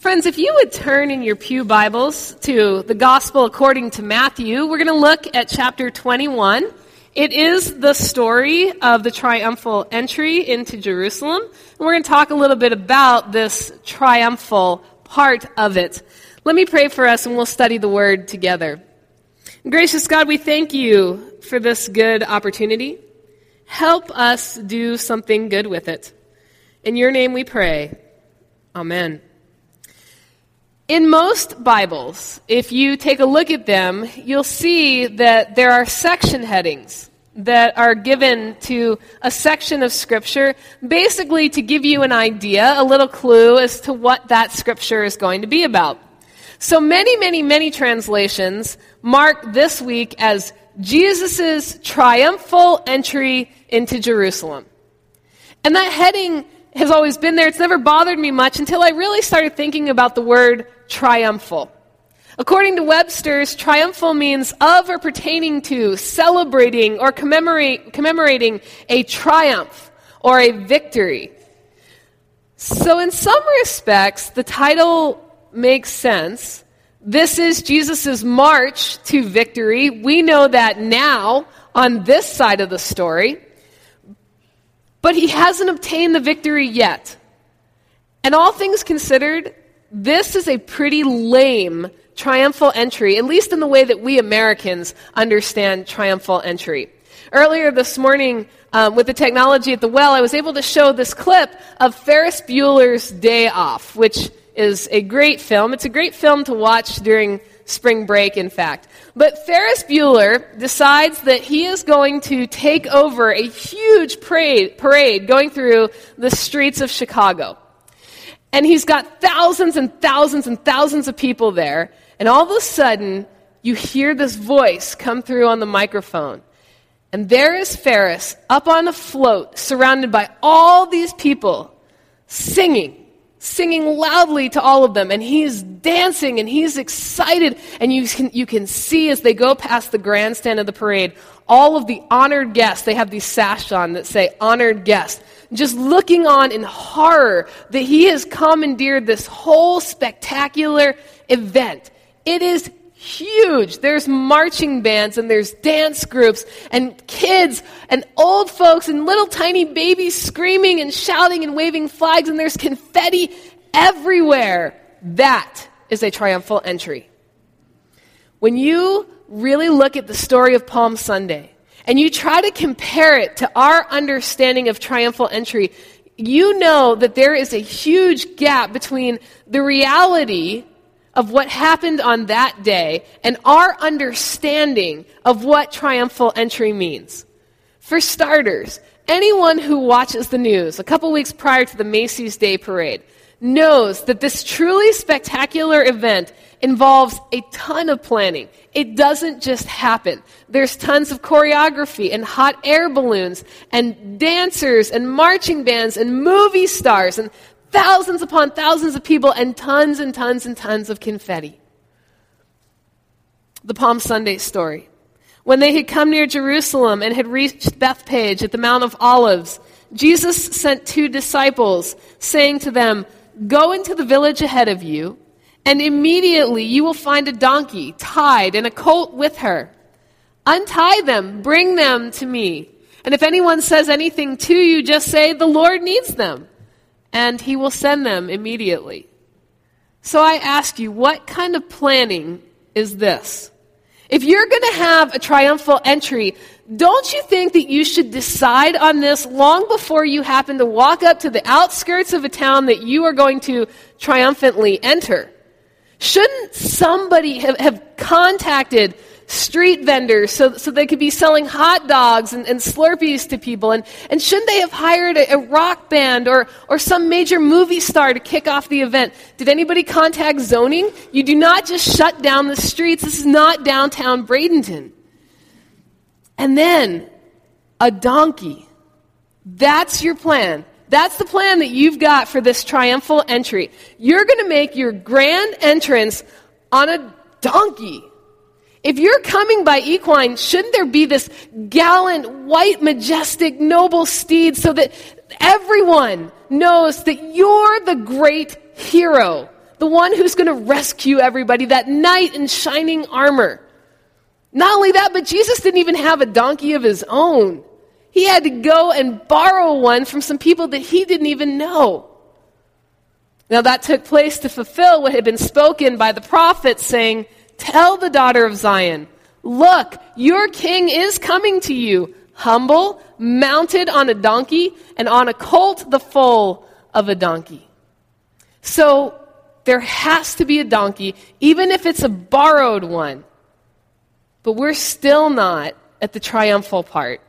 Friends, if you would turn in your Pew Bibles to the Gospel according to Matthew, we're going to look at chapter 21. It is the story of the triumphal entry into Jerusalem. And we're going to talk a little bit about this triumphal part of it. Let me pray for us and we'll study the word together. Gracious God, we thank you for this good opportunity. Help us do something good with it. In your name we pray. Amen. In most Bibles, if you take a look at them, you'll see that there are section headings that are given to a section of Scripture, basically to give you an idea, a little clue as to what that Scripture is going to be about. So many, many, many translations mark this week as Jesus' triumphal entry into Jerusalem. And that heading has always been there. It's never bothered me much until I really started thinking about the word triumphal. According to Webster's, triumphal means of or pertaining to, celebrating or commemorating a triumph or a victory. So, in some respects, the title makes sense. This is Jesus' march to victory. We know that now on this side of the story. But he hasn't obtained the victory yet. And all things considered, this is a pretty lame triumphal entry, at least in the way that we Americans understand triumphal entry. Earlier this morning, um, with the technology at the well, I was able to show this clip of Ferris Bueller's Day Off, which is a great film. It's a great film to watch during spring break, in fact. But Ferris Bueller decides that he is going to take over a huge parade, parade going through the streets of Chicago. And he's got thousands and thousands and thousands of people there. And all of a sudden, you hear this voice come through on the microphone. And there is Ferris up on a float, surrounded by all these people, singing singing loudly to all of them, and he's dancing and he's excited. And you can, you can see as they go past the grandstand of the parade, all of the honored guests, they have these sash on that say honored guests, just looking on in horror that he has commandeered this whole spectacular event. It is huge. There's marching bands and there's dance groups and kids and old folks and little tiny babies screaming and shouting and waving flags and there's confetti everywhere. That is a triumphal entry. When you really look at the story of Palm Sunday and you try to compare it to our understanding of triumphal entry, you know that there is a huge gap between the reality of what happened on that day and our understanding of what triumphal entry means. For starters, anyone who watches the news a couple weeks prior to the Macy's Day Parade knows that this truly spectacular event involves a ton of planning. It doesn't just happen. There's tons of choreography and hot air balloons and dancers and marching bands and movie stars and thousands upon thousands of people and tons and tons and tons of confetti. The Palm Sunday story. When they had come near Jerusalem and had reached Bethphage at the Mount of Olives, Jesus sent two disciples, saying to them, Go into the village ahead of you, and immediately you will find a donkey tied and a colt with her. Untie them, bring them to me. And if anyone says anything to you, just say, The Lord needs them and he will send them immediately. So I ask you, what kind of planning is this? If you're going to have a triumphal entry, don't you think that you should decide on this long before you happen to walk up to the outskirts of a town that you are going to triumphantly enter? Shouldn't somebody have, contacted street vendors so, so they could be selling hot dogs and, and Slurpees to people? And, and shouldn't they have hired a, a, rock band or, or some major movie star to kick off the event? Did anybody contact zoning? You do not just shut down the streets. This is not downtown Bradenton. And then a donkey. That's your plan. That's the plan that you've got for this triumphal entry. You're going to make your grand entrance on a donkey. If you're coming by equine, shouldn't there be this gallant, white, majestic, noble steed so that everyone knows that you're the great hero the one who's going to rescue everybody, that knight in shining armor. Not only that, but Jesus didn't even have a donkey of his own. He had to go and borrow one from some people that he didn't even know. Now, that took place to fulfill what had been spoken by the prophet, saying, Tell the daughter of Zion, look, your king is coming to you, humble, mounted on a donkey, and on a colt, the foal of a donkey. So, there has to be a donkey, even if it's a borrowed one. But we're still not at the triumphal part.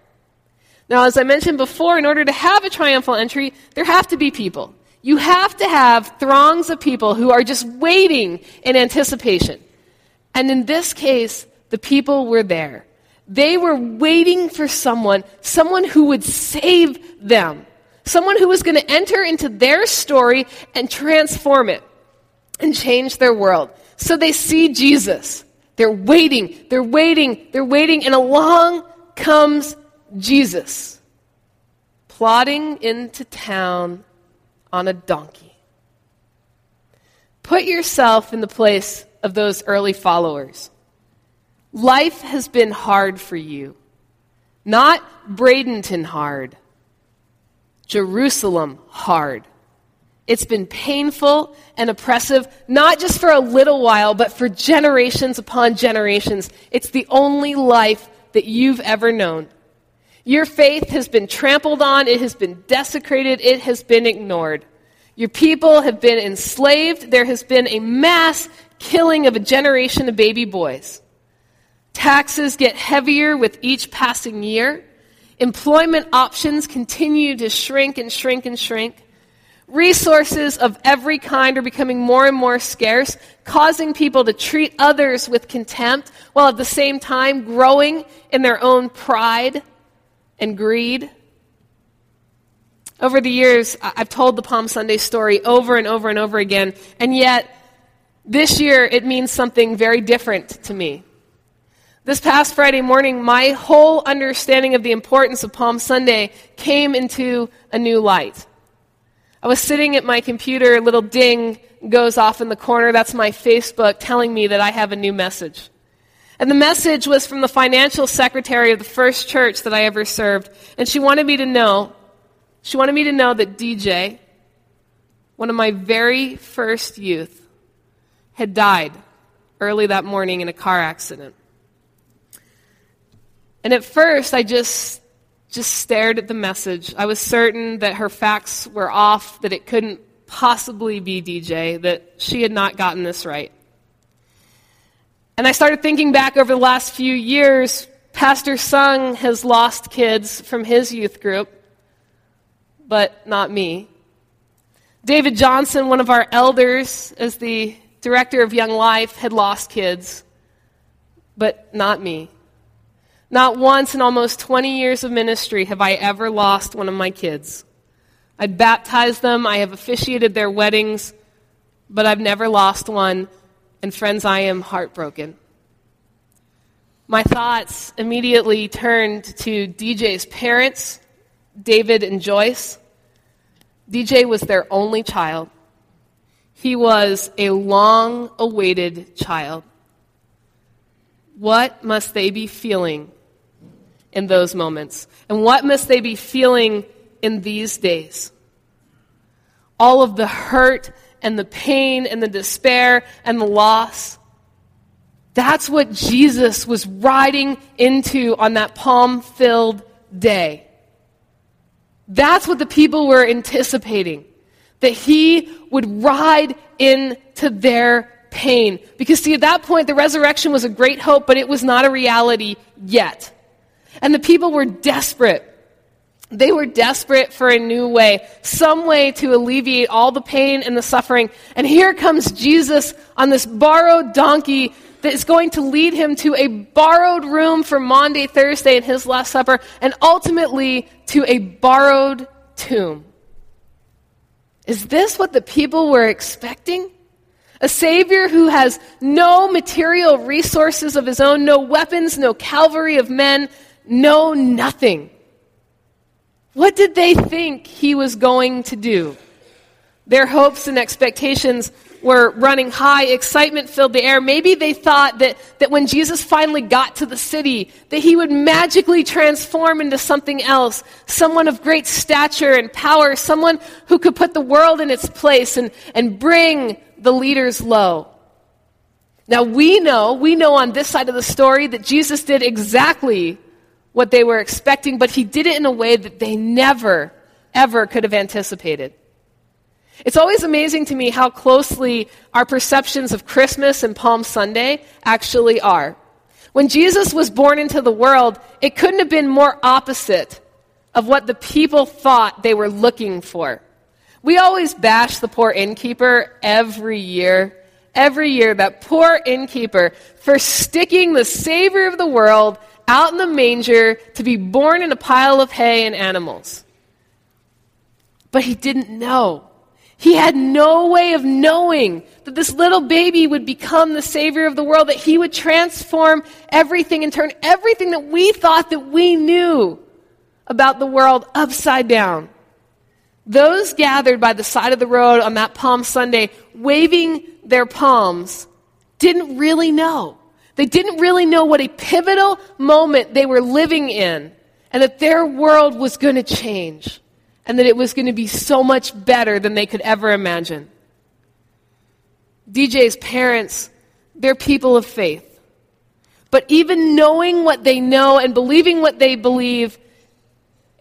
Now, as I mentioned before, in order to have a triumphal entry, there have to be people. You have to have throngs of people who are just waiting in anticipation. And in this case, the people were there. They were waiting for someone, someone who would save them, someone who was going to enter into their story and transform it and change their world. So they see Jesus. They're waiting, they're waiting, they're waiting, and along comes Jesus, plodding into town on a donkey. Put yourself in the place of those early followers. Life has been hard for you. Not Bradenton hard, Jerusalem hard. It's been painful and oppressive, not just for a little while, but for generations upon generations. It's the only life that you've ever known. Your faith has been trampled on, it has been desecrated, it has been ignored. Your people have been enslaved. There has been a mass killing of a generation of baby boys. Taxes get heavier with each passing year. Employment options continue to shrink and shrink and shrink. Resources of every kind are becoming more and more scarce, causing people to treat others with contempt while at the same time growing in their own pride and greed. Over the years, I've told the Palm Sunday story over and over and over again, and yet this year it means something very different to me. This past Friday morning, my whole understanding of the importance of Palm Sunday came into a new light. I was sitting at my computer, a little ding goes off in the corner. That's my Facebook telling me that I have a new message. And the message was from the financial secretary of the first church that I ever served. And she wanted me to know, she wanted me to know that DJ, one of my very first youth, had died early that morning in a car accident. And at first, I just just stared at the message. I was certain that her facts were off, that it couldn't possibly be DJ, that she had not gotten this right. And I started thinking back over the last few years. Pastor Sung has lost kids from his youth group, but not me. David Johnson, one of our elders, as the director of Young Life, had lost kids, but not me. Not once in almost 20 years of ministry have I ever lost one of my kids. I'd baptized them, I have officiated their weddings, but I've never lost one and friends, I am heartbroken. My thoughts immediately turned to DJ's parents, David and Joyce. DJ was their only child. He was a long awaited child. What must they be feeling in those moments? And what must they be feeling in these days? All of the hurt and the pain and the despair and the loss. That's what Jesus was riding into on that palm filled day. That's what the people were anticipating. That he would ride into their pain. Because, see, at that point, the resurrection was a great hope, but it was not a reality yet. And the people were desperate they were desperate for a new way, some way to alleviate all the pain and the suffering. And here comes Jesus on this borrowed donkey that is going to lead him to a borrowed room for Maundy, Thursday, and his Last Supper, and ultimately to a borrowed tomb. Is this what the people were expecting? A Savior who has no material resources of his own, no weapons, no cavalry of men, no nothing. What did they think he was going to do? Their hopes and expectations were running high, excitement filled the air. Maybe they thought that, that when Jesus finally got to the city, that he would magically transform into something else, someone of great stature and power, someone who could put the world in its place and, and bring the leaders low. Now we know, we know on this side of the story that Jesus did exactly what they were expecting, but he did it in a way that they never, ever could have anticipated. It's always amazing to me how closely our perceptions of Christmas and Palm Sunday actually are. When Jesus was born into the world, it couldn't have been more opposite of what the people thought they were looking for. We always bash the poor innkeeper every year. Every year, that poor innkeeper for sticking the Savior of the world out in the manger to be born in a pile of hay and animals. But he didn't know. He had no way of knowing that this little baby would become the Savior of the world, that he would transform everything and turn everything that we thought that we knew about the world upside down. Those gathered by the side of the road on that Palm Sunday, waving their palms, didn't really know. They didn't really know what a pivotal moment they were living in, and that their world was going to change and that it was going to be so much better than they could ever imagine. DJ's parents, they're people of faith. But even knowing what they know and believing what they believe,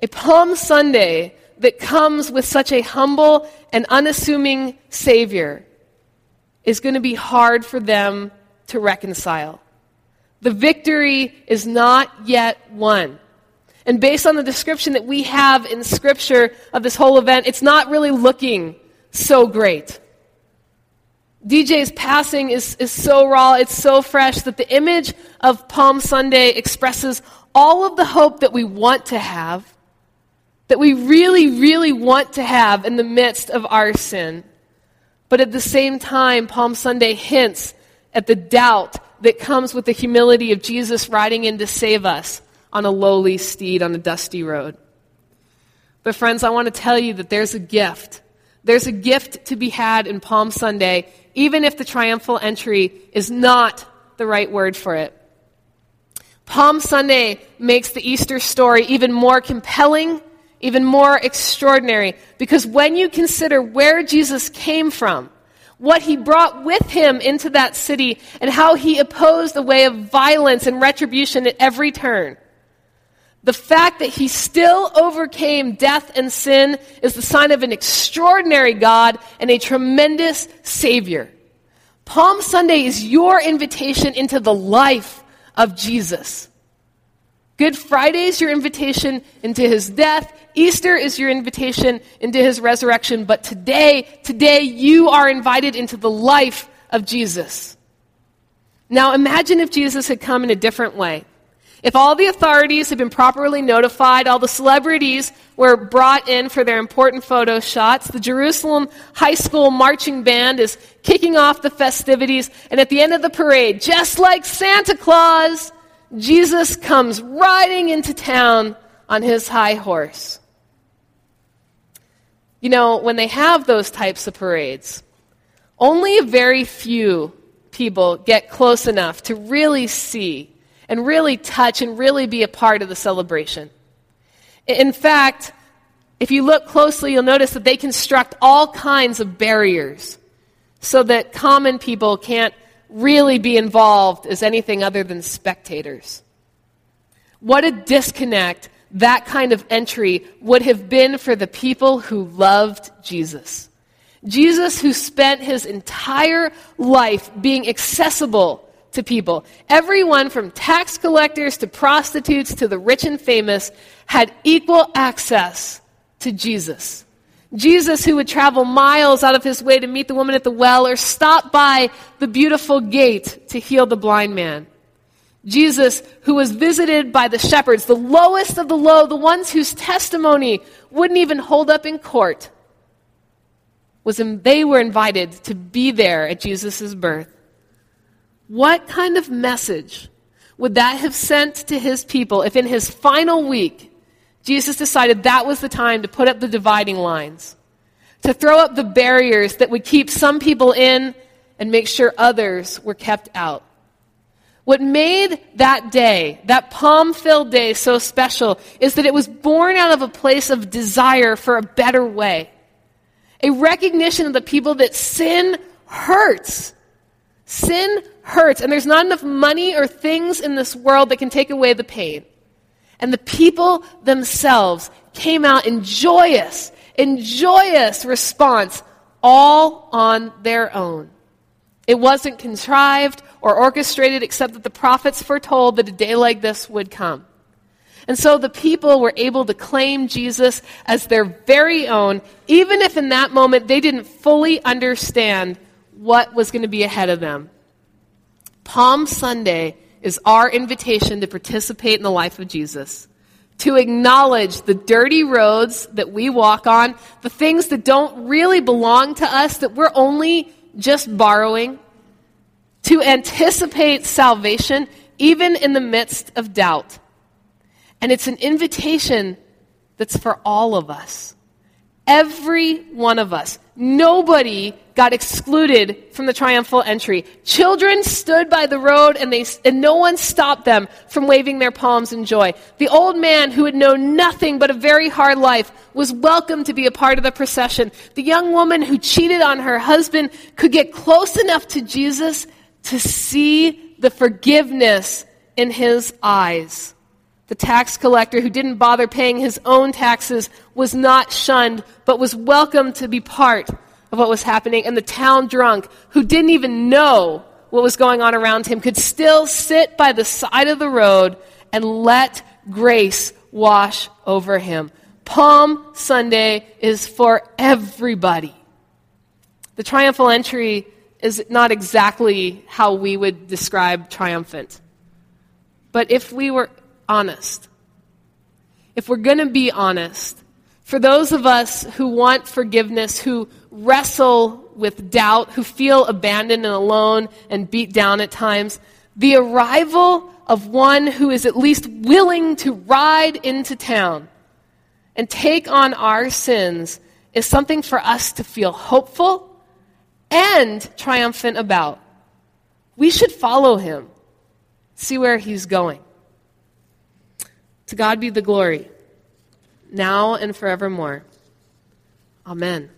a Palm Sunday that comes with such a humble and unassuming Savior is going to be hard for them to reconcile. The victory is not yet won. And based on the description that we have in Scripture of this whole event, it's not really looking so great. DJ's passing is, is so raw, it's so fresh that the image of Palm Sunday expresses all of the hope that we want to have, that we really, really want to have in the midst of our sin. But at the same time, Palm Sunday hints at the doubt that comes with the humility of Jesus riding in to save us on a lowly steed on a dusty road. But, friends, I want to tell you that there's a gift. There's a gift to be had in Palm Sunday, even if the triumphal entry is not the right word for it. Palm Sunday makes the Easter story even more compelling, even more extraordinary, because when you consider where Jesus came from, what he brought with him into that city, and how he opposed the way of violence and retribution at every turn, the fact that he still overcame death and sin is the sign of an extraordinary God and a tremendous Savior. Palm Sunday is your invitation into the life of Jesus. Good Friday is your invitation into his death. Easter is your invitation into his resurrection. But today, today, you are invited into the life of Jesus. Now imagine if Jesus had come in a different way. If all the authorities had been properly notified, all the celebrities were brought in for their important photo shots, the Jerusalem High School marching band is kicking off the festivities, and at the end of the parade, just like Santa Claus, Jesus comes riding into town on his high horse. You know, when they have those types of parades, only a very few people get close enough to really see and really touch and really be a part of the celebration. In fact, if you look closely, you'll notice that they construct all kinds of barriers so that common people can't really be involved as anything other than spectators. What a disconnect that kind of entry would have been for the people who loved Jesus. Jesus, who spent his entire life being accessible to people. Everyone from tax collectors to prostitutes to the rich and famous had equal access to Jesus. Jesus, who would travel miles out of his way to meet the woman at the well or stop by the beautiful gate to heal the blind man. Jesus, who was visited by the shepherds, the lowest of the low, the ones whose testimony wouldn't even hold up in court, was in, they were invited to be there at Jesus' birth. What kind of message would that have sent to his people if in his final week Jesus decided that was the time to put up the dividing lines? to throw up the barriers that would keep some people in and make sure others were kept out. What made that day, that palm filled day, so special is that it was born out of a place of desire for a better way. A recognition of the people that sin hurts. Sin hurts, and there's not enough money or things in this world that can take away the pain. And the people themselves came out in joyous, in joyous response, all on their own. It wasn't contrived or orchestrated, except that the prophets foretold that a day like this would come. And so the people were able to claim Jesus as their very own, even if in that moment they didn't fully understand what was going to be ahead of them. Palm Sunday is our invitation to participate in the life of Jesus, to acknowledge the dirty roads that we walk on, the things that don't really belong to us, that we're only just borrowing, to anticipate salvation even in the midst of doubt. And it's an invitation that's for all of us. Every one of us. Nobody got excluded from the triumphal entry. Children stood by the road and, they, and no one stopped them from waving their palms in joy. The old man who had known nothing but a very hard life was welcome to be a part of the procession. The young woman who cheated on her husband could get close enough to Jesus to see the forgiveness in his eyes. The tax collector who didn't bother paying his own taxes was not shunned, but was welcome to be part of what was happening. And the town drunk who didn't even know what was going on around him could still sit by the side of the road and let grace wash over him. Palm Sunday is for everybody. The triumphal entry is not exactly how we would describe triumphant. But if we were honest, if we're going to be honest, for those of us who want forgiveness, who wrestle with doubt, who feel abandoned and alone and beat down at times, the arrival of one who is at least willing to ride into town and take on our sins is something for us to feel hopeful and triumphant about. We should follow him, see where he's going. To God be the glory, now and forevermore. Amen.